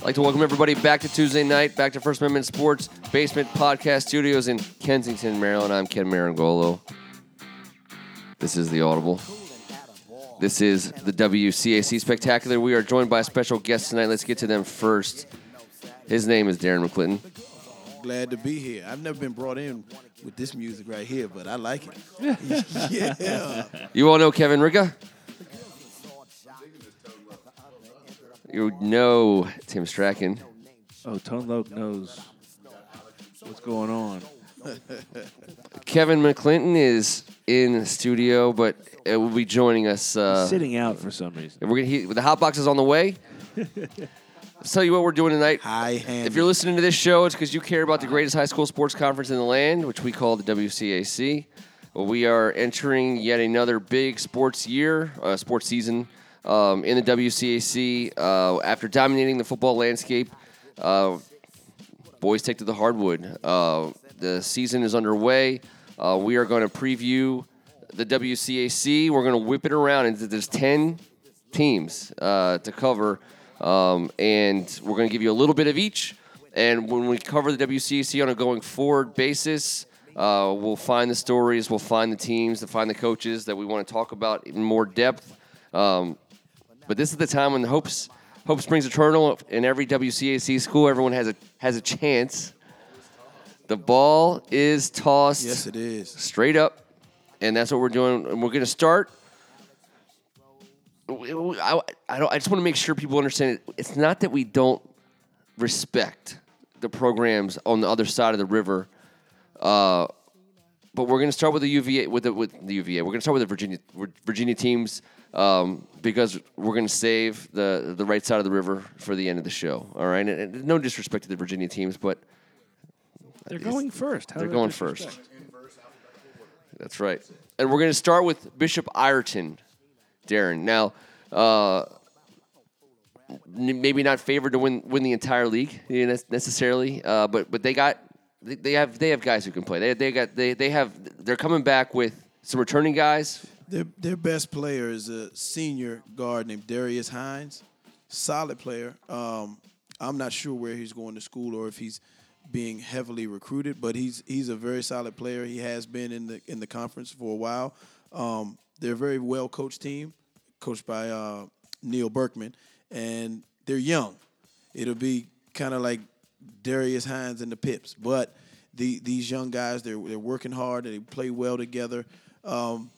I'd like to welcome everybody back to Tuesday night, back to First Amendment Sports Basement Podcast Studios in Kensington, Maryland. I'm Ken Marangolo. This is the Audible. This is the WCAC Spectacular. We are joined by a special guest tonight. Let's get to them first. His name is Darren McClinton. Glad to be here. I've never been brought in with this music right here, but I like it. yeah. You all know Kevin Riga? You know Tim Strachan. Oh, Tone Loc knows what's going on. Kevin McClinton is in the studio, but it will be joining us. Uh, Sitting out for some reason. we're gonna he, the hot box is on the way. Let's tell you what we're doing tonight. High hand. If you're listening to this show, it's because you care about the greatest high school sports conference in the land, which we call the WCAC. Well, we are entering yet another big sports year, uh, sports season um, in the WCAC. Uh, after dominating the football landscape, uh, boys take to the hardwood. Uh, the season is underway. Uh, we are going to preview the WCAC. We're going to whip it around, there's 10 teams uh, to cover, um, and we're going to give you a little bit of each. And when we cover the WCAC on a going forward basis, uh, we'll find the stories, we'll find the teams, to find the coaches that we want to talk about in more depth. Um, but this is the time when the hopes hope springs eternal in every WCAC school. Everyone has a has a chance. The ball is tossed yes, it is. straight up, and that's what we're doing. And we're going to start. I, I, don't, I just want to make sure people understand it. It's not that we don't respect the programs on the other side of the river, uh, but we're going to start with the UVA with the with the UVA. We're going to start with the Virginia Virginia teams um, because we're going to save the the right side of the river for the end of the show. All right, and, and no disrespect to the Virginia teams, but They're going first. How they're going disrespect? first. That's right. And we're going to start with Bishop Ireton, Darren. Now, uh, n- maybe not favored to win win the entire league necessarily, uh, but but they got they they have they have guys who can play. They they got they they have they're coming back with some returning guys. Their, their best player is a senior guard named Darius Hines. Solid player. Um, I'm not sure where he's going to school or if he's being heavily recruited, but he's he's a very solid player. He has been in the in the conference for a while. Um, they're a very well coached team, coached by uh, Neil Berkman, and they're young. It'll be kind of like Darius Hines and the Pips, but the, these young guys they're they're working hard. They play well together. Um,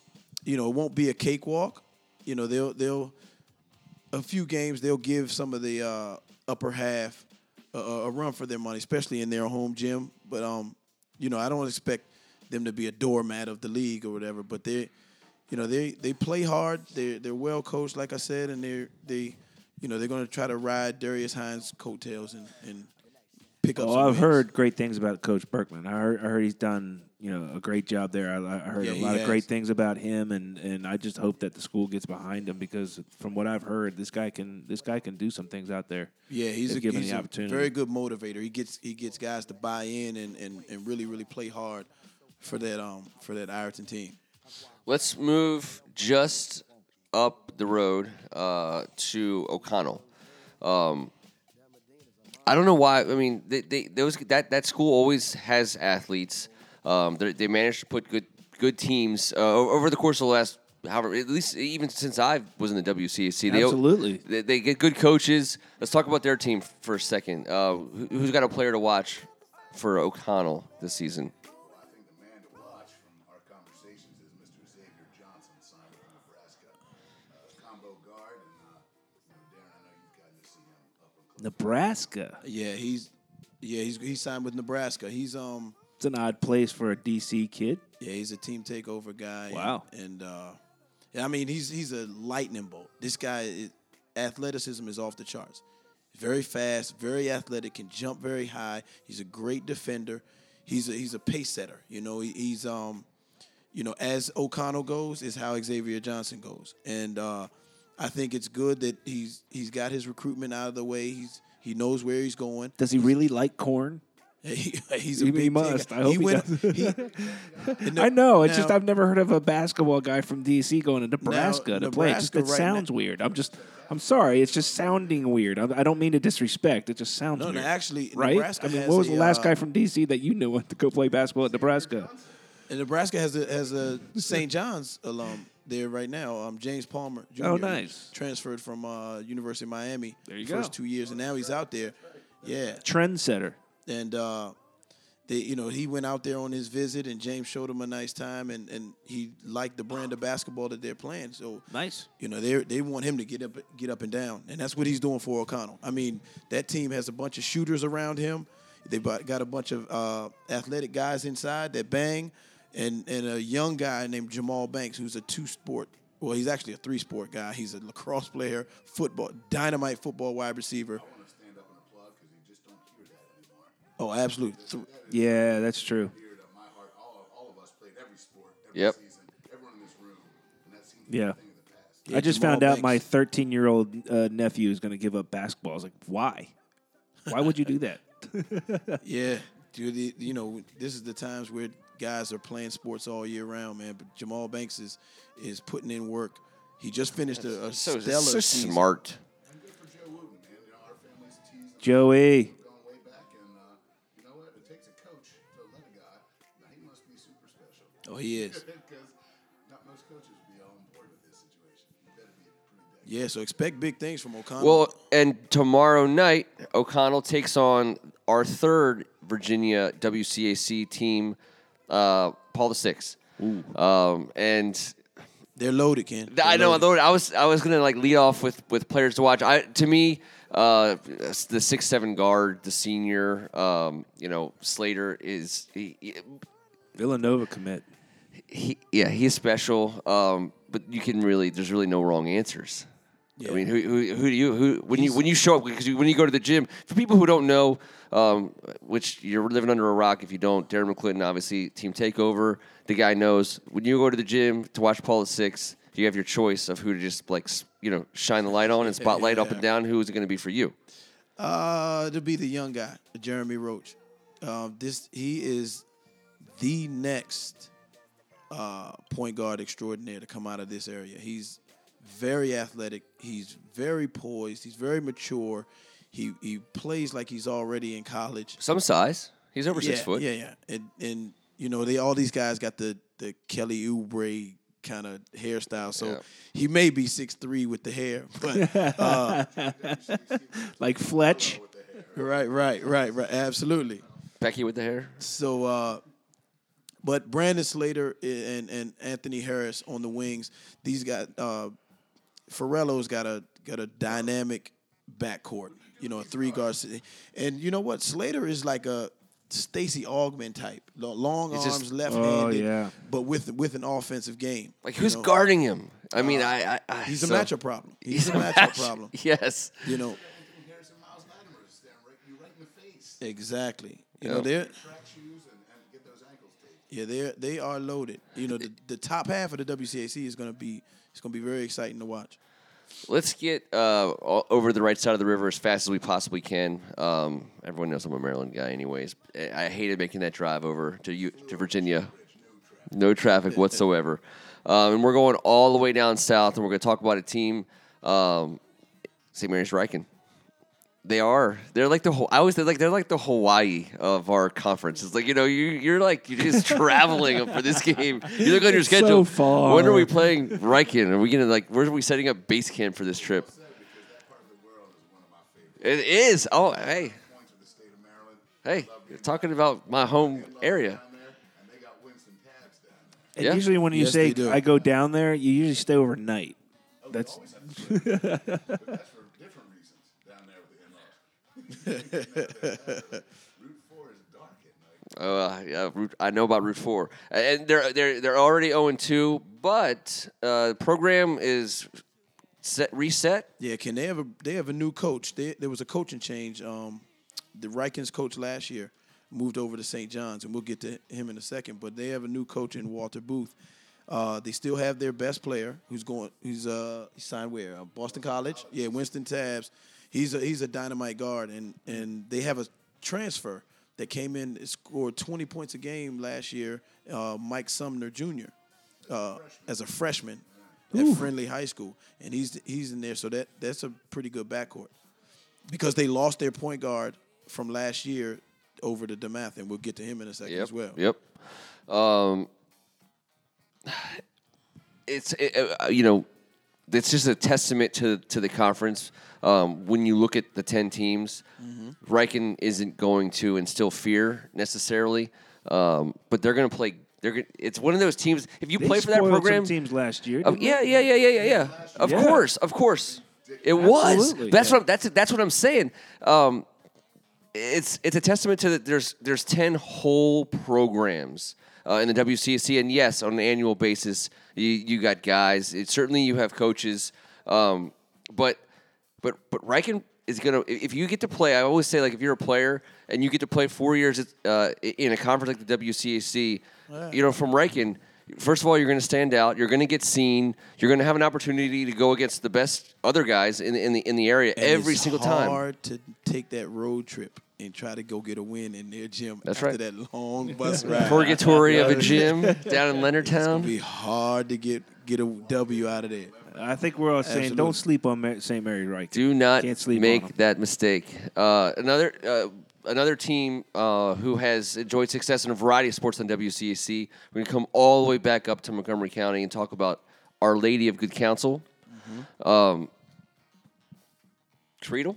you know, it won't be a cakewalk. You know, they'll they'll a few games they'll give some of the uh, upper half a, a run for their money, especially in their home gym. But um, you know, I don't expect them to be a doormat of the league or whatever. But they, you know, they they play hard. They're they're well coached, like I said, and they're they, you know, they're going to try to ride Darius Hines' coattails and and pick up. Well, some I've wins. heard great things about Coach Berkman. I heard, I heard he's done you know a great job there. I, I heard Yeah, a he lot of has. great things about him, and, and I just hope that the school gets behind him because from what I've heard, this guy can this guy can do some things out there. Yeah, he's, if a, given he's the a opportunity. very good motivator. He gets he gets guys to buy in and, and, and really really play hard for that um for that Ireton team. Let's move just up the road uh, to O'Connell. Um, I don't know why. I mean, they, they those that that school always has athletes. Um, they they managed to put good good teams uh, over the course of the last. However, at least even since I was in the WCAC, they, Absolutely. they, they get good coaches. Let's talk about their team for a second. Uh, who, who's got a player to watch for O'Connell this season? I think the man to watch from our conversations is Mr. Xavier Johnson, Nebraska. Uh, combo guard, and Nebraska. Yeah, he's yeah he's he signed with Nebraska. He's um It's an odd place for a DC kid. yeah he's a team takeover guy. Wow. And, uh, yeah, I mean he's he's a lightning bolt. This guy, is, athleticism is off the charts. Very fast, very athletic, can jump very high. He's a great defender. He's a, he's a pace setter. You know, he, he's um, you know, as O'Connell goes is how Xavier Johnson goes, and uh, I think it's good that he's he's got his recruitment out of the way. He's he knows where he's going. Does he really like corn? He, he's a He- big he must. guy. I hope he went. does. he- I know. It's just I've never heard of a basketball guy from DC going to Nebraska to play. It just Nebraska it right sounds weird. I'm just. I'm sorry. It's just sounding weird. I, I don't mean to disrespect. It just sounds No, no, weird. actually, right? Nebraska I mean, what was a, the last uh, guy from DC that you knew went to go play basketball at Nebraska? And Nebraska has a has a St. John's alum there right now. Um, James Palmer Jr. Oh, nice. Transferred from uh, University of Miami. There you first go. two years, and now he's out there. Yeah, Trendsetter. and uh, they, you know, he went out there on his visit, and James showed him a nice time, and, and he liked the brand of basketball that they're playing. So Nice. you know, they they want him to get up get up and down, and that's what he's doing for O'Connell. I mean, that team has a bunch of shooters around him. They got a bunch of uh, athletic guys inside that bang, and and a young guy named Jamal Banks who's a two sport. Well, he's actually a three sport guy. He's a lacrosse player, football, dynamite football wide receiver. I want to stand up and applaud because you just don't hear that anymore. Oh, absolutely. Th- Yeah, that's true. Dear to my heart, all, all of us played every sport, every Yep. everyone in this room, and that seems to be Yeah. a thing of the past. Yeah, I just Jamal found out my 13 year old uh, nephew is going to give up basketball. I was like, why? Why would you do that? Yeah, dude. You know, this is the times where guys are playing sports all year round, man. But Jamal Banks is is putting in work. He just finished a, a So, stellar so season. smart. And good for Joe Wootten, man. You know, our family's teased him Joey. going way back, and you know what? It takes a coach to let a guy. Now, he must be super special. Oh, he is. Not most coaches be on board with this situation. Better be pretty dang Yeah, so expect big things from O'Connell. Well, and tomorrow night, O'Connell takes on our third Virginia WCAC team, uh, Paul the Six. Um, and they're loaded, Ken. They're I know. loaded. Lord, I was I was gonna like lead off with with players to watch. I to me, uh, the six seven guard, the senior, um, you know, Slater is he, he- Villanova commit. he yeah he's special. Um, but you can really there's really no wrong answers. I mean, who, who, who do you who when you when you show up because you, when you go to the gym for people who don't know, um, which you're living under a rock if you don't. Darren McClinton, obviously, team takeover. The guy knows when you go to the gym to watch Paul at six, you have your choice of who to just like you know shine the light on and spotlight up and down. Who is it going to be for you? Uh, to be the young guy, Jeremy Roach. Um, this he is the next uh, point guard extraordinaire to come out of this area. He's very athletic. He's very poised. He's very mature. He he plays like he's already in college. Some size. He's over six foot. Yeah, yeah, and and you know they all these guys got the the Kelly Oubre kind of hairstyle. So Yeah. he may be six three with the hair, but uh, Like Fletch. right, right, right, right, absolutely. Becky with the hair. So, uh, but Brandon Slater and and Anthony Harris on the wings. These got uh, Farello's got a got a dynamic backcourt. You know, a three guard. And you know what? Slater is like a Stacey Augmon type, long He's arms, just- left handed, Oh, yeah. but with with an offensive game. Like who's know? guarding him? I mean, uh, I, I, I He's a matchup problem. He's, a matchup problem. Yes. You know, Anthony Harrison, Miles Latimer is staring right, you right in the face. exactly. You Yeah. know, they're Track shoes and, and get those ankles taped. Yeah, they they are loaded. You know, the, the top half of the WCAC is going to be it's going to be very exciting to watch. Let's get uh, over the right side of the river as fast as we possibly can. Um, everyone knows I'm a Maryland guy, anyways. I I hated making that drive over to U- to Virginia. No traffic whatsoever. Um, and we're going all the way down south, and we're going to talk about a team, um, St. Mary's Ryken. They are. They're like the. Ho- I always they're like they're like the Hawaii of our conference. It's like you know you you're like you're just traveling for this game. You look on your It's so schedule. far. When are we playing Ryken? Are we gonna like? Where are we setting up base camp for this trip? Because that part of the world is one of my favorite It is. Oh, hey, points of the state of Maryland. hey, you're talking about my home area. And they got Wynston Tabbs down there. And Yeah. usually when you Yes, say they do. I go down there, you usually stay overnight. Oh, that's But that's for different reasons down there with the in-laws. Route 4 is dark at night. Uh, yeah, Route, I know about Route Four, and they're they're they're already zero and two, but uh, the program is set reset. Yeah, can they have a they have a new coach? They, there was a coaching change. Um, the Rykens coach last year moved over to St. John's, and we'll get to him in a second. But they have a new coach in Walter Booth. Uh, they still have their best player, who's going, who's uh, signed where? Uh, Boston College. Yeah, Wynston Tabbs. He's a he's a dynamite guard, and and they have a transfer that came in and scored 20 points a game last year, uh, Mike Sumner Jr. Uh, as a freshman at Friendly High School, and he's he's in there. So that that's a pretty good backcourt because they lost their point guard from last year over to Demath, and we'll get to him in a second Yep. as well. Yep. Um, it's it, uh, you know, it's just a testament to to the conference. Um, when you look at the ten teams, Mm-hmm. Ryken isn't going to instill fear necessarily, um, but they're going to play. They're gonna, it's one of those teams. If you They play for that program, teams last year. Didn't yeah, yeah, yeah, yeah, yeah, yeah. Of Yeah. course, of course. It was. Absolutely. That's Yeah. what that's that's what I'm saying. Um, it's it's a testament to that. There's there's ten whole programs uh, in the WCSC, and yes, on an annual basis, you you got guys. It, certainly, you have coaches, um, but but but Ryken is gonna. If you get to play, I always say like if you're a player and you get to play four years uh, in a conference like the WCAC, you know from Ryken. First of all, you're going to stand out. You're going to get seen. You're going to have an opportunity to go against the best other guys in the in the, in the area And every single time. It's hard to take that road trip and try to go get a win in their gym That's after right. that long bus ride. Purgatory of a gym down in Leonardtown It'd Leonardtown. be hard to get get a W out of there. I think we're all saying Absolutely. don't sleep on Ma- St. Mary right. Do not Can't sleep on that mistake. Uh, another uh, another team uh, who has enjoyed success in a variety of sports on WCAC. We're going to come all the way back up to Montgomery County and talk about Our Lady of Good Counsel. Mm-hmm. Um, Creedle?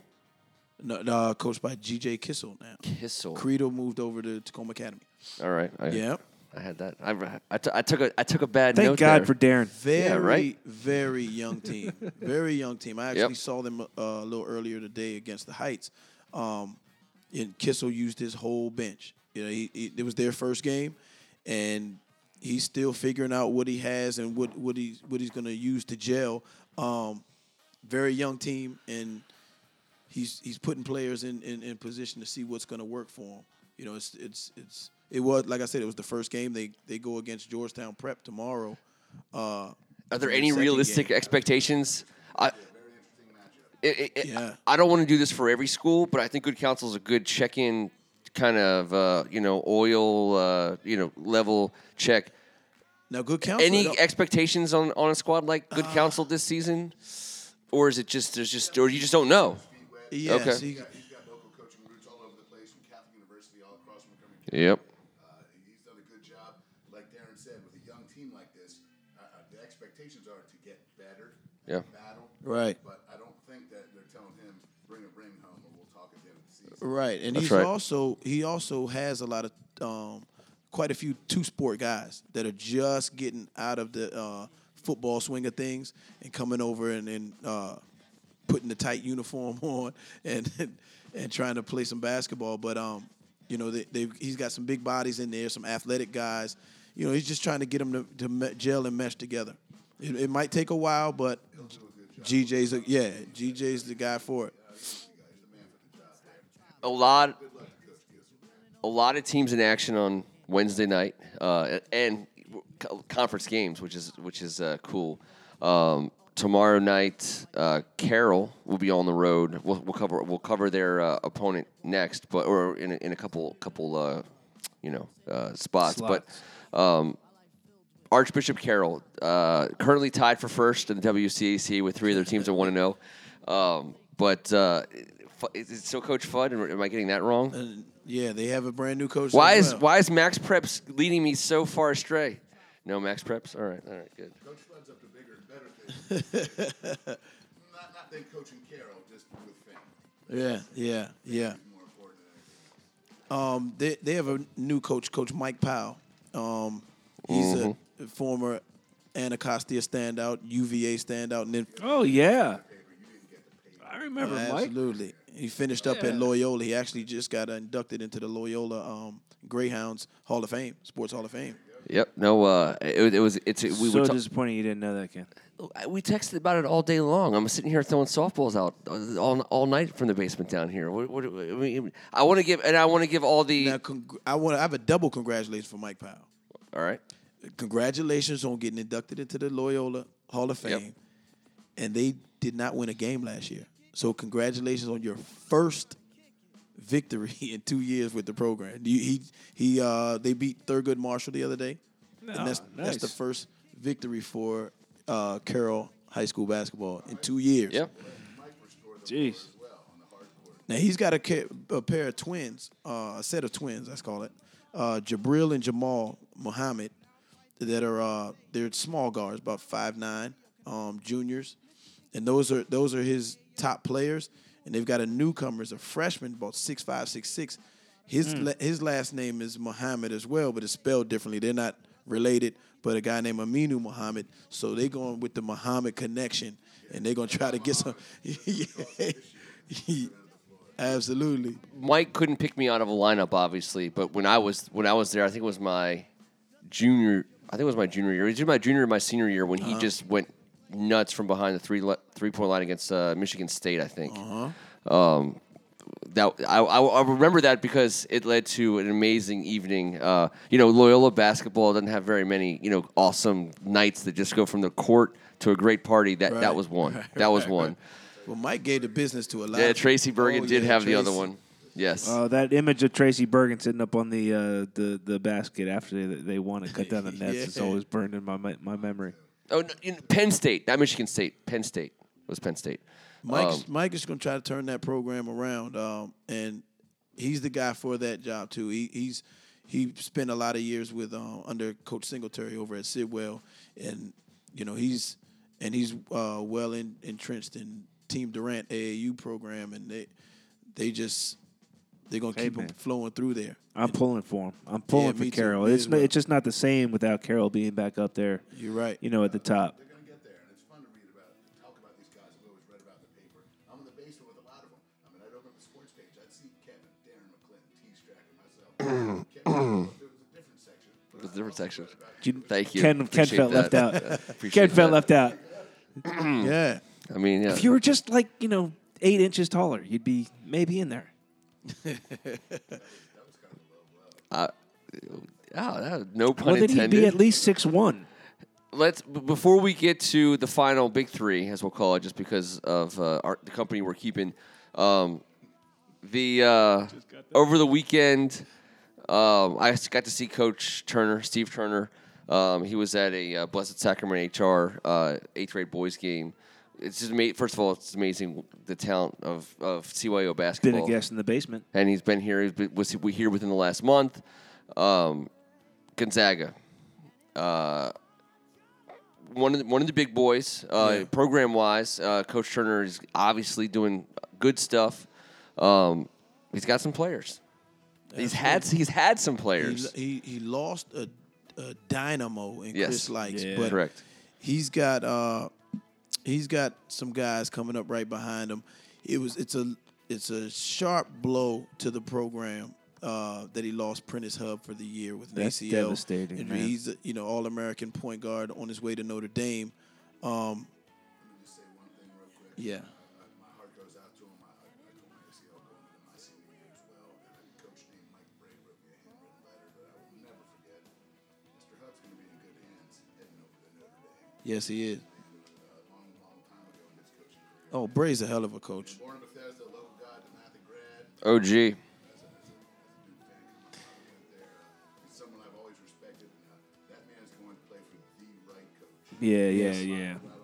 No, no, coached by G.J. Kissel now. Kissel. Credo moved over to Takoma Academy. All right. I, Yep. I had that. I, I, t- I took a I took a bad Thank note God there. for Darren. Very, right. very young team. very young team. I actually Yep. saw them uh, a little earlier today against the Heights. Um, and Kissel used his whole bench. You know, he, he, it was their first game, and he's still figuring out what he has and what what he what he's going to use to gel. Um, very young team, and he's he's putting players in, in, in position to see what's going to work for him. You know, it's it's it's it was like I said, it was the first game. They they go against Georgetown Prep tomorrow. Uh, Are there any realistic game. expectations? I, it, it, it- Yeah. I don't want to do this for every school, but I think Good Counsel is a good check-in kind of uh, you know oil uh, you know level check. Now, good counsel. Any expectations on, on a squad like Uh, Good Counsel this season, or is it just there's just or you just don't know? Yes, okay. he- He's got, he's got local coaching roots all over the place from Catholic University all across Montgomery County. Yep. Uh, he's done a good job. Like Darren said, with a young team like this, uh, uh, the expectations are to get better, Yeah. battle. Right. But I don't think that they're telling him bring a ring home, and we'll talk at the end of the season. right, and That's he's right. also he also has a lot of um, quite a few two sport guys that are just getting out of the uh, football swing of things and coming over and, and uh, putting the tight uniform on and and trying to play some basketball. But um, you know, they, he's got some big bodies in there, some athletic guys. You know, he's just trying to get them to, to me- gel and mesh together. It, it might take a while, but GJ's a, yeah, GJ's the guy for it. a lot a lot of teams in action on Wednesday night uh, and conference games, which is which is uh, cool. Um, tomorrow night, uh, Carroll will be on the road. We'll, we'll cover we'll cover their uh, opponent next, but or in a, in a couple couple uh, you know uh, spots. Slots. But um, Archbishop Carroll uh, currently tied for first in the WCAC with three other teams at one and zero. Um, but uh, is it still Coach Fudd? Am- I getting that wrong? Yeah, they have a brand new coach. Why is well. why is Max Preps leading me so far astray? No Max Preps. All right, all right, good. Coach Flood's up to bigger and better things. not, not than coaching Carroll, just with family. Yeah, yeah, yeah. More important than. Um, they they have a new coach, Coach Mike Powell. Um, he's a former Anacostia standout, UVA standout, and then Oh yeah, I remember Mike. absolutely he finished up at Loyola. He actually just got inducted into the Loyola um, Greyhounds Hall of Fame, Sports Hall of Fame. Yep. No. Uh, it, it was. It's. We so were. ta- disappointing you didn't know that, Ken. we texted about it all day long. I'm sitting here throwing softballs out uh, all, all night from the basement down here. What, what, I, mean, I want to give, and I want to give all the. Now, congr- I want I have a double congratulations for Mike Powell. all right. Congratulations on getting inducted into the Loyola Hall of Fame, Yep. Fame. And they did not win a game last year. So congratulations on your first victory in two years with the program. He he, he uh, they beat Thurgood Marshall the other day, and that's that's the first victory for uh, Carroll High School basketball in two years. Yep. Jeez. Now he's got a, a pair of twins, uh, a set of twins, let's call it, uh, Jabril and Jamal Muhammad, that are uh, they're small guards, about five nine, um, juniors, and those are those are his top players. And they've got a newcomer, as a freshman, about six five, six six. His mm. la- his last name is Muhammad as well, but it's spelled differently. They're not related, but a guy named Aminu Muhammad. So they're going with the Muhammad connection, and they're gonna try to get some. Absolutely. Mike couldn't pick me out of a lineup, obviously, but when I was when I was there, I think it was my junior. I think it was my junior year. It was my junior or my senior year when he uh-huh. just went nuts from behind the three le- three point line against uh, Michigan State. I think. Um, that I, I, I remember that because it led to an amazing evening. Uh, you know, Loyola basketball doesn't have very many you know awesome nights that just go from the court to a great party. That Right. that was one. Right, that was right, one. Well, Mike gave the business to a lot. Yeah, of Tracy people. Bergen Oh, did yeah, have the other one. Yes. Uh, that image of Tracy Bergen sitting up on the uh, the the basket after they, they won and cut down the nets is always burned in my my memory. Oh, no, in Penn State, not Michigan State. Penn State It was Penn State. Mike's, Um, Mike is going to try to turn that program around, um, and he's the guy for that job too. He, he's he spent a lot of years with uh, under Coach Singletary over at Sidwell, and you know he's and he's uh, well in, entrenched in Team Durant AAU program, and they they just they're gonna Hey, keep man. him flowing through there. I'm pulling for him. I'm pulling for me too. It's well. it's just not the same without Carroll being back up there. You're right. You know, at the top. They're going to get there, and it's fun to read about, talk about these guys. I've always read about the paper. I'm in the basement with a lot of them. I mean, I'd open up the sports page. I'd see Kevin, Darren McClinton, T. Stracker, myself. Kevin, there was a different section. It was a different section. You- Thank you. Ken, Ken Appreciate felt left out. Appreciate Ken felt left out. Yeah. I mean, yeah. If you were just like you know eight inches taller, you'd be maybe in there. oh, that, no pun Well, then he'd be at least six one. Let's before we get to the final big three, as we'll call it, just because of uh, our, the company we're keeping. Um, the uh, over the weekend, um, I got to see Coach Turner, Steve Turner. Um, he was at a uh, Blessed Sacrament HR uh, eighth grade boys game. It's just ama- first of all, it's amazing the talent of, of CYO Been basketball. a guest in the basement. and he's been here. He's been, was we here within the last month. Um, Gonzaga, uh, one of the, one of the big boys, uh, Yeah. program wise. Uh, Coach Turner is obviously doing good stuff. Um, he's got some players. He's had he's had some He, players. he he lost a, a dynamo in Yes. Chris Lykes, Yeah. but Correct. he's got uh he's got some guys coming up right behind him. It was it's a it's a sharp blow to the program uh, that he lost Prentiss Hubb for the year with an That's ACL. devastating, injury. man. He's a, you know All American point guard on his way to Notre Dame. Um, Just say one thing real quick. yeah, my heart goes out to him. I, I, I told my ACL going into my senior year as well. And a coach named Mike Brey wrote me a handwritten letter that I will never forget. Mr. Hubb's going to be in good hands heading over to Notre Dame. yes he is. Oh, Brey's a hell of a coach. Born in Bethesda, local guy, Dematha grad. OG. That's a, that's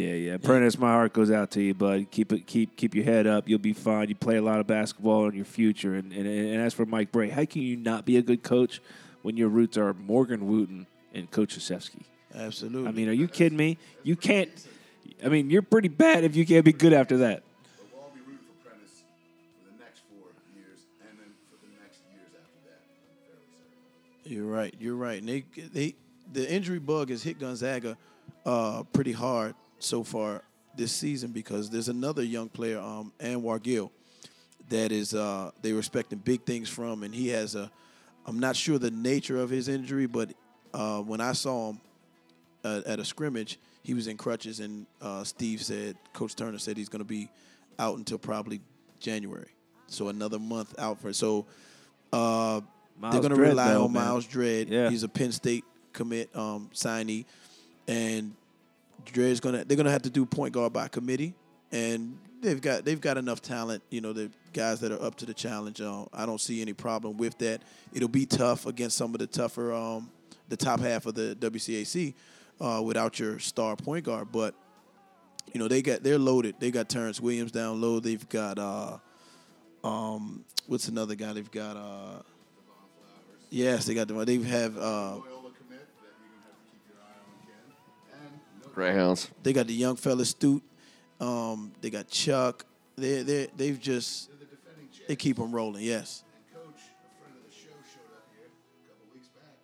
Yeah, yeah. Prentiss, my heart goes out to you, bud. Keep it, keep keep your head up. You'll be fine. You play a lot of basketball in your future. And and, and as for Mike Brey, how can you not be a good coach when your roots are Morgan Wootten and Coach Krzyzewski? Absolutely. I mean, are you kidding me? You can't. I mean, you're pretty bad if you can't be good after that. We'll all be rooting for Prentiss for the next four years, and then for the next years after that. I'm fairly certain. You're right. You're right. And they, they, the injury bug has hit Gonzaga uh, pretty hard so far this season because there's another young player, um, Anwar Gill, that is uh, they were expecting big things from, and he has a. I'm not sure the nature of his injury, but uh, when I saw him uh, at a scrimmage, he was in crutches, and uh, Steve said, Coach Turner said he's going to be out until probably January, so another month out for. So Uh, they're going to rely though, on man. Myles Dread. Yeah. He's a Penn State commit um, signee, and Dre's gonna they're gonna have to do point guard by committee, and they've got they've got enough talent. You know, the guys that are up to the challenge. I don't see any problem with that. It'll be tough against some of the tougher, um, the top half of the WCAC uh, without your star point guard, but. You know they got they're loaded. They got Terrence Williams down low. They've got uh, um, what's another guy? They've got uh, yes, they got the they have uh, Greyhounds. they got the young fella Stute. Um, they got Chuck. They they they've just they're the they keep them rolling. Yes, And coach, a friend of the show, showed up here a couple weeks back.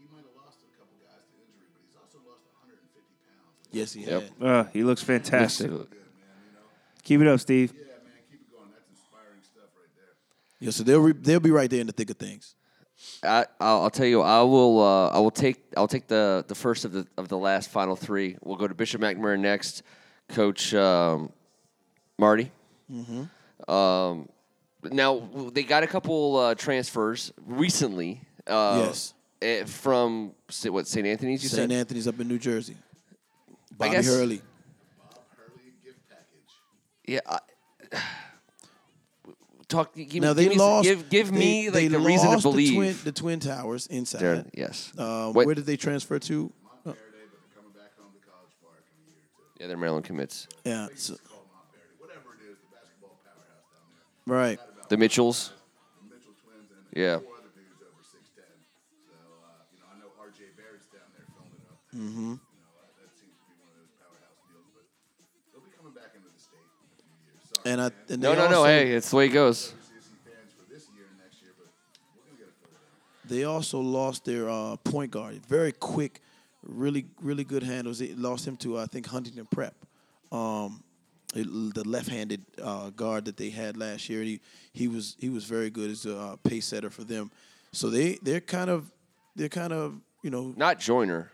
He might have lost a couple guys to injury, but he's also lost 150 pounds. yes he Yep. had. Uh, he looks fantastic. Looks- Good man. Keep it up, Steve. Yeah, man, keep it going. That's inspiring stuff right there. Yeah, so they'll re, they'll be right there in the thick of things. I, I'll, I'll tell you, I will. Uh, I will take. I'll take the the first of the of the last final three. We'll go to Bishop McNamara next. Coach um, Marty. Um, now they got a couple uh, transfers recently. Uh, Yes. eh, From what St. Anthony's? You St. said. Anthony's up in New Jersey. Bobby guess- Hurley. Hurley gift package. Yeah. I, talk. Give, Now give they me, lost. Give, give they- me they like a reason to lost the believe. twin, the twin towers inside. There- yes. Um, where did they transfer to? Montverde, but they're coming back home to College Park in a year or two. yeah, they're Maryland commits. Yeah, so, Call Montverde, whatever it is, the basketball powerhouse down there. right. The Mitchells. The Mitchell twins and Yeah. four And I and No, no, no. Hey, it's the way it goes. WCC fans for this year and next year, but we're going to get a further down. They also lost their uh, point guard. Very quick, really, really good handles. They lost him to I think Huntington Prep, um, the left-handed uh, guard that they had last year. He he was he was very good as a uh, pace setter for them. So they they're kind of they're kind of you know Not Joyner.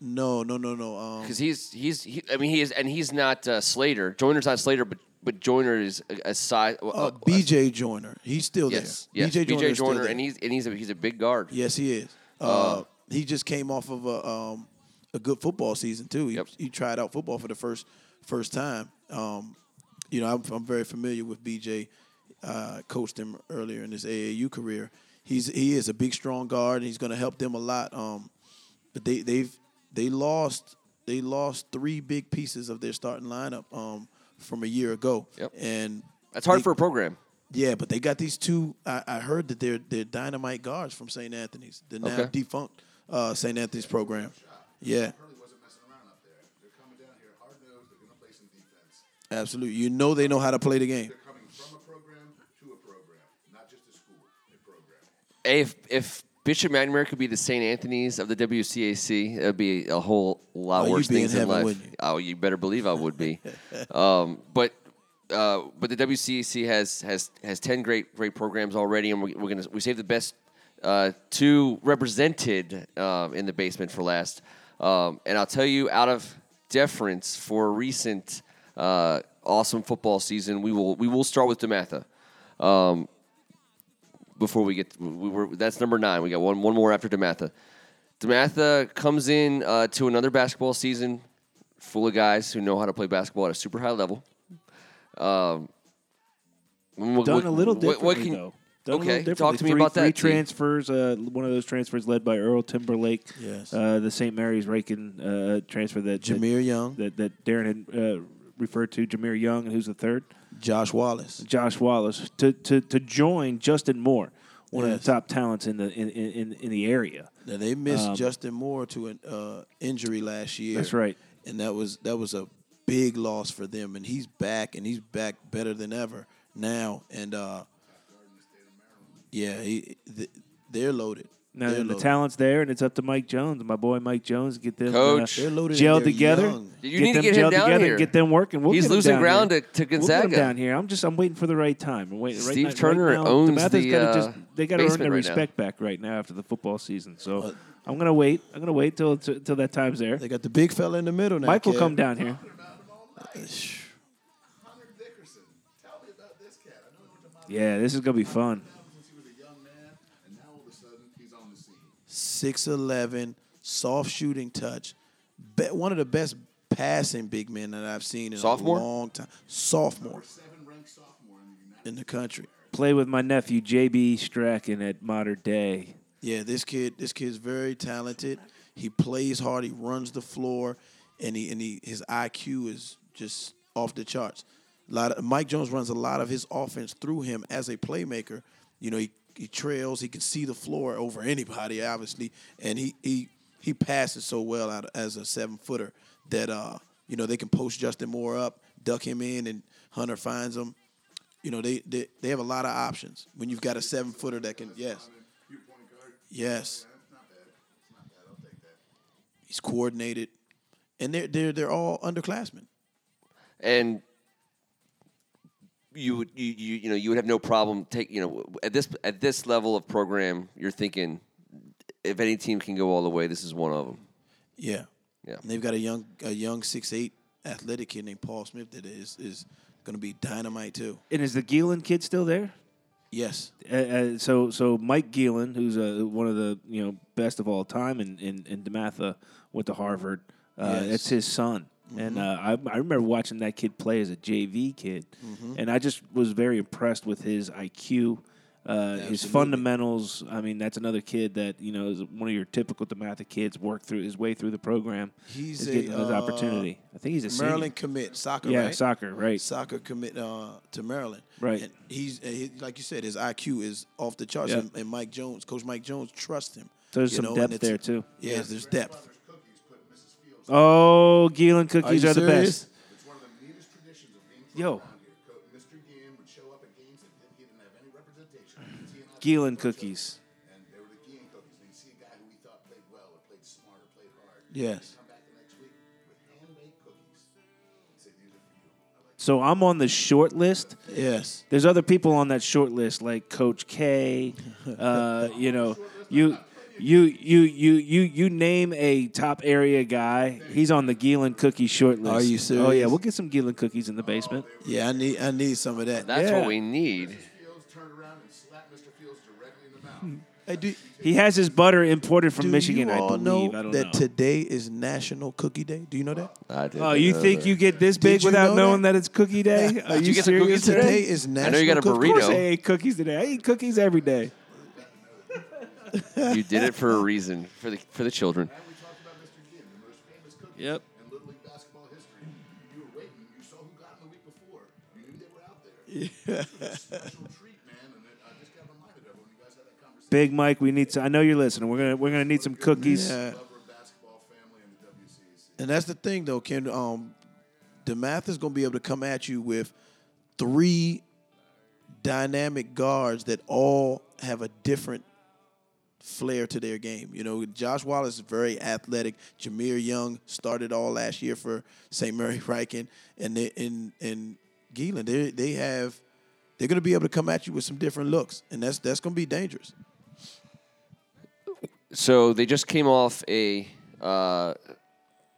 no no no no um, Because he's he's he, I mean he is and he's not uh, Slater. Joyner's not Slater, but but Joyner is a, a size. uh, BJ Joyner. He's still yes, there. yes, BJ, BJ is Joyner, and he's and he's a, he's a big guard. Yes, he is. Uh, he just came off of a um, a good football season too. He, Yep. he tried out football for the first first time. Um, you know, I'm, I'm very familiar with BJ. Uh, coached him earlier in his AAU career. He's he is a big, strong guard, and he's going to help them a lot. Um, but they they've they lost they lost three big pieces of their starting lineup um, from a year ago. Yep. And That's hard they- for a program. yeah, but they got these two. I, I heard that they're they're dynamite guards from St. Anthony's, the now Okay. defunct uh, St. Anthony's program. Yeah, Hurley wasn't messing around up there. They're coming down here hard nosed. They're going to play some defense. absolutely. You know they know how to play the game. They're coming from a program to a program, not just a school, a program. If if Bishop McNamara could be the St. Anthony's of the WCAC, it'd be a whole lot Oh, worse things in heaven, life. you? Oh, you better believe I would be. um, but uh, but the WCAC has has has ten great great programs already, and we, we're gonna we save the best uh, two represented um, in the basement for last. Um, and I'll tell you, out of deference for a recent uh, awesome football season, we will we will start with Dematha. Um, before we get we were that's number nine. We got one one more after Dematha. Dematha comes in uh, to another basketball season full of guys who know how to play basketball at a super high level. Um, what- Done what- a little what- differently what can- though. Done Okay, talk to me three, about three that, T. transfers. Uh, one of those transfers led by Earl Timberlake. Yes. Uh, the St. Mary's Ryken uh, transfer that Jameer Young, that, that Darren had uh, referred to. Jameer Young, and who's the third? Josh Wallace. Josh Wallace to to, to join Justin Moore, one of the top talents in the in in, in the area. Now they missed Justin Moore to an uh, injury last year. That's right. and that was that was a big loss for them. And he's back, and he's back better than ever now. And uh, yeah, he, they're loaded. Now they're the loaded. talent's there, and it's up to Mike Jones, my boy Mike Jones, get them Coach. uh, They're loaded. gelled they're together. young. You need to them get him gelled down together, here. Get them working. We'll He's get him losing down ground here. to- to We'll get him Gonzaga. down here. I'm just I'm waiting for the right time. I'm waiting. Steve right, Turner right now, owns DeMatha's the, gotta uh, just, they got to earn basement their right now. respect back right now after the football season. So Uh, I'm gonna wait. I'm gonna wait till till, till that time's there. They got the big fella in the middle now. Mike will Kev. come down here. Hunter Dickerson, tell me about this cat. I know he went to Mount Yeah, this is gonna be fun. 6'11, soft shooting touch. Be- one of the best passing big men that I've seen in sophomore? a long time. Sophomore. the in the country. Play with my nephew JB Strachan at modern day. Yeah, this kid this kid's very talented. He plays hard, he runs the floor, and he and he his IQ is just off the charts. A lot of, Mike Jones runs a lot of his offense through him as a playmaker. You know, he he trails. He can see the floor over anybody, obviously, and he he he passes so well out as a seven footer that uh you know they can post Justin Moore up, duck him in, and Hunter finds him. You know, they they, they have a lot of options when you've got a seven footer that can yes. Yes. He's coordinated, and they're they're they're all underclassmen. and you would you, you you know you would have no problem take you know at this at this level of program you're thinking if any team can go all the way this is one of them Yeah. Yeah. And they've got a young a young six eight athletic kid named Paul Smith that is is going to be dynamite too. And is the Gielan kid still there? Yes. Uh, uh, so so Mike Gielan, who's uh, one of the you know best of all time in in, in Dematha, went to Harvard. Uh, Yes. That's his son, and uh, I, I remember watching that kid play as a JV kid, and I just was very impressed with his IQ. Uh, his fundamentals. I mean, that's another kid that you know is one of your typical Dematha kids. Work through his way through the program. He's is a, getting his uh, opportunity. I think he's a senior. Maryland commit soccer. Yeah, right? soccer, right? Soccer commit uh, to Maryland. Right. And he's uh, he, like you said, his IQ is off the charts, Yeah. and, and Mike Jones, Coach Mike Jones, trusts him. So there's some know, depth there too. Yes, there's depth. Oh, Gielan cookies you are, the best. It's one of the neatest traditions of being from Yo. around here. Co- Mr. Guillen would show up at games that didn't, he have any representation. He and I Gielan played cookies. And they were the Guillen cookies. And you see a guy who we thought played well or played smart or played hard. Yes. Come back the next week with handmade cookies and say, these are for you. I like So I'm on the short list. Yes. There's other people on that short list, like Coach K. Uh, you know, you, you, you, you, you, you name a top area guy. He's on the Gielan cookie short list. Are you serious? Oh yeah, we'll get some Gielan cookies in the basement. Yeah, I need I need some of that. that's Yeah. what we need Fields turned around and slapped Mr. Fields directly in the mouth. Hey, do, He has his butter imported from do Michigan, you I all believe. know I don't that know. today is National Cookie Day? Do you know that? I didn't oh, you know think that. you get this Did big without know knowing that? that? it's cookie day? Are Did you, you get serious? cookies today? Today is National. I know you got a Cookie Of course, burrito. I ate cookies today. I eat cookies every day. You did it for a reason for the for the children And we talked about Mr. Guillen, the most famous cookie Yep. in Little League basketball history. You were waiting. You saw who got them the week before. You knew they were out there. This was a special treat, man. And I just got reminded of when you guys had that conversation. Big Mike, we need to. I know you're listening. We're gonna we're gonna need some cookies. Yeah. Lover of basketball family and. And that's the thing, though, Ken. Um, the math is going to be able to come at you with three dynamic guards that all have a different flair to their game. You know, Josh Wallace is very athletic. Jameer Young started all last year for St. Mary Ryken, and they, and and Geelan, they they have they're going to be able to come at you with some different looks, and that's that's going to be dangerous. so they just came off a uh,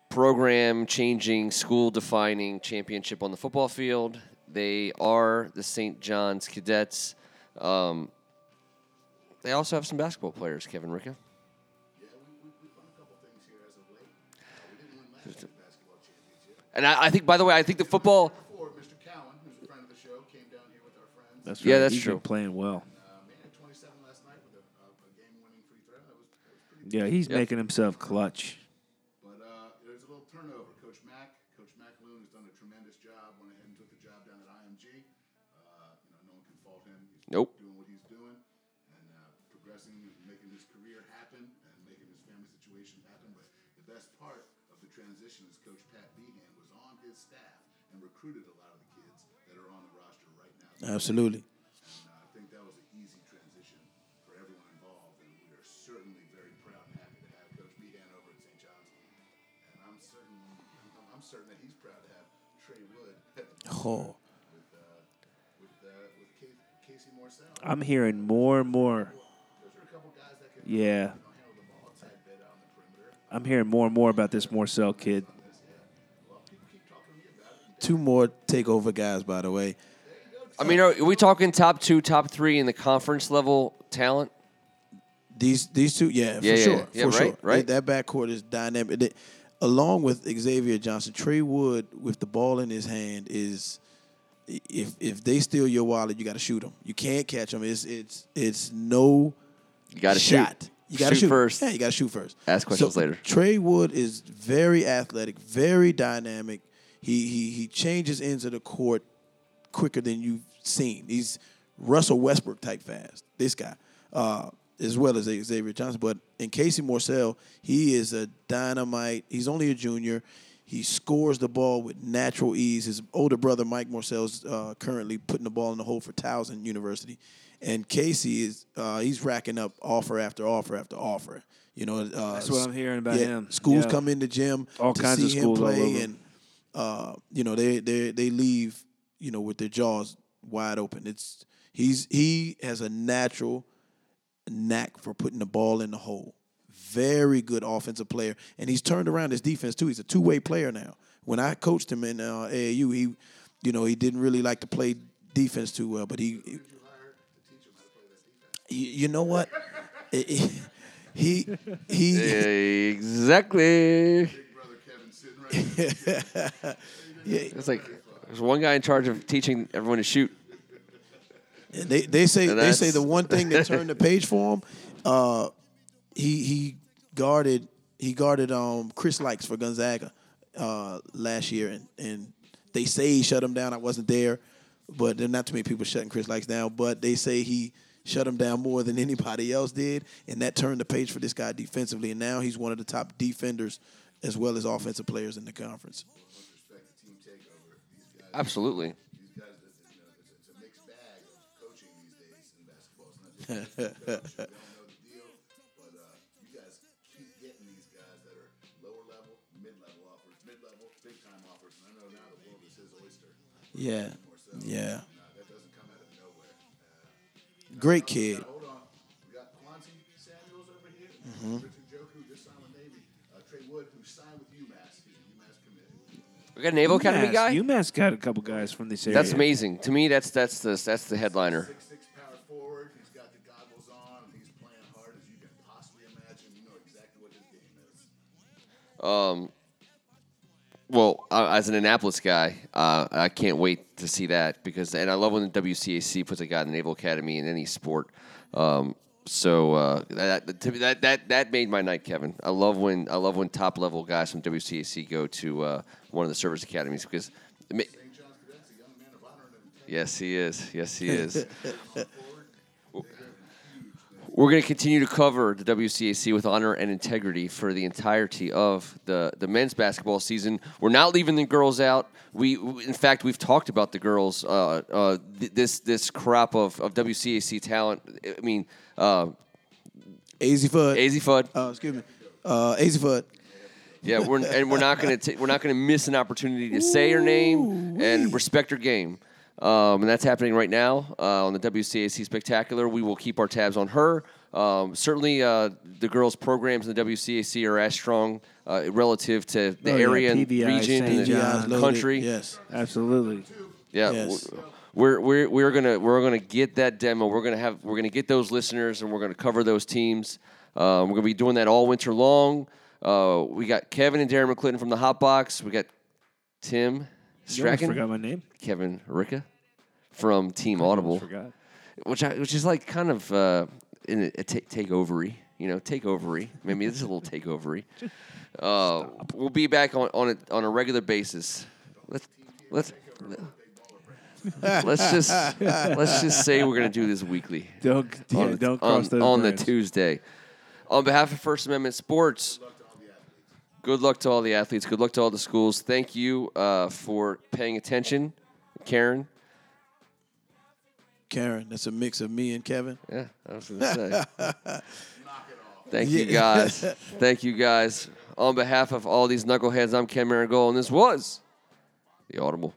program changing school defining championship on the football field they are the st john's cadets um, they also have some basketball players kevin ricka Yeah, we, we, we've won a couple things here as of late. Uh, we didn't win last year's basketball championship. and I, I think by the way i think the football Before, Mr. Cowan, who's a friend of the show, came down here with our friends. That's Yeah, that's He's true. Been playing well. Uh, man, 27 last night with a, a, a game-winning free throw. That was, that was pretty Yeah, he's Yep. making himself clutch. But uh, there's a little turnover. Coach Mack, Coach Mack Loon has done a tremendous job. Went ahead and took the job down at IMG. Uh, you know, no one can fault him. He's Nope. doing what he's doing and uh, progressing, making his career happen and making his family situation happen. But the best part of the transition is Coach Pat Behan was on his staff and recruited a lot of the kids that are on the roster right now. Absolutely. And uh, I think that was an easy transition for everyone involved, and we are certainly very proud and happy to have Coach Behan over at St. John's. And I'm certain, I'm, I'm certain that he's proud to have Trey Wood at the Oh. with uh, with uh, with Casey, Morsell. I'm hearing more and more. Those are a couple guys that can Yeah, I'm hearing more and more about this Morsell kid. Well, people keep talking to me about it. Two more takeover guys, by the way. i mean are we talking top two top three in the conference level talent These these two, yeah, for Yeah, yeah, sure, yeah, for right, sure. right. That backcourt is dynamic. They- along with Xavier Johnson, Trey Wood with the ball in his hand is if if they steal your wallet, you got to shoot them. You can't catch them. It's it's it's no You got to shot. shoot. You got to Shoot shoot, first. Yeah, you got to shoot first. Ask questions So, later. Trey Wood is very athletic, very dynamic. He he he changes into the court quicker than you've seen. He's Russell Westbrook type fast. This guy, uh, as well as Xavier Johnson. But in Casey Morsell, he is a dynamite. He's only a junior. He scores the ball with natural ease. His older brother Mike Morsell's uh, currently putting the ball in the hole for Towson University, and Casey is uh, he's racking up offer after offer after offer. You know, uh, That's what I'm hearing about yeah, him. Schools Yeah. come in the gym All to kinds see of him play, and uh, you know they they they leave you know with their jaws wide open. It's he's he has a natural knack for putting the ball in the hole. Very good offensive player, and he's turned around his defense too. He's a two way player now. When I coached him in uh, AAU, he you know he didn't really like to play defense too well, but he. You, you know what? he he, he Exactly. Big brother Kevin sitting right there. It's like there's one guy in charge of teaching everyone to shoot. And They they say they say the one thing that turned the page for him, uh, he he guarded he guarded um Chris Lykes for Gonzaga uh, last year, and and they say he shut him down. I wasn't there, but there are not too many people shutting Chris Lykes down. But they say he shut him down more than anybody else did, and that turned the page for this guy defensively. And now he's one of the top defenders as well as offensive players in the conference. Respect the team takeover. These guys, Absolutely. these guys, it's, you know, it's, it's a mixed bag of coaching these days in basketball. It's not just coach. They don't know the deal, but you guys keep getting these guys that are lower level, mid level offers, mid level, big time offers. And I know now the world is his oyster. Yeah, yeah, over here. Mm-hmm. Richard Joku just signed with Navy. Uh, Trey Wood, who signed with UMass. UMass commit. We got a Naval Academy guy. UMass got a couple guys from this area. That's amazing. To me, that's that's the that's the headliner. Six six power forward. He's got the goggles on. He's playing hard as you can possibly imagine. You know exactly what his game is. Well, uh, as an Annapolis guy, uh, I can't wait to see that because, and I love when the WCAC puts a guy in the Naval Academy in any sport. Um, so uh, that, to that that that made my night, Kevin. I love when I love when top level guys from WCAC go to uh, one of the service academies because. ma- St. John's a young man of honor. Yes, he is. Yes, he is. We're going to continue to cover the WCAC with honor and integrity for the entirety of the, the men's basketball season. We're not leaving the girls out. We, in fact, we've talked about the girls. Uh, uh, this this crop of, of WCAC talent. I mean, uh, Azzi Fudd. Azzi Fudd. Uh, excuse me. Uh, Azzi Fudd. Yeah, we're and we're not gonna we're not gonna miss an opportunity to say her name and respect her game. Um, and that's happening right now uh, on the WCAC Spectacular. We will keep our tabs on her. Um, certainly, uh, the girls' programs in the WCAC are as strong uh, relative to the Oh, yeah, area and PVI, region and St. the John's, loaded. country. Yes. Absolutely. Yeah, Yes. we're we're we're gonna we're gonna get that demo. We're gonna have we're gonna get those listeners, and we're gonna cover those teams. Um, we're gonna be doing that all winter long. Uh, we got Kevin and Darren McClinton from the Hot Box. We got Tim You almost Strachan, forgot my name. Kevin Ricka from Team Audible, Forgot. which I, which is like kind of uh, in a, a takeovery. You know, takeovery. Maybe this is a little takeovery. Uh, we'll be back on on a, on a regular basis. Let's let's. Let's just let's just say we're gonna do this weekly Don't yeah, on, don't on, those on the. Tuesday. On behalf of First Amendment Sports, good luck to all the athletes. Good luck to all the schools. Thank you uh, for paying attention, Karen. Karen. That's a mix of me and Kevin. Yeah, I was gonna say. Thank you guys. Thank you guys. On behalf of all these knuckleheads, I'm Ken Marigold, and this was the Audible.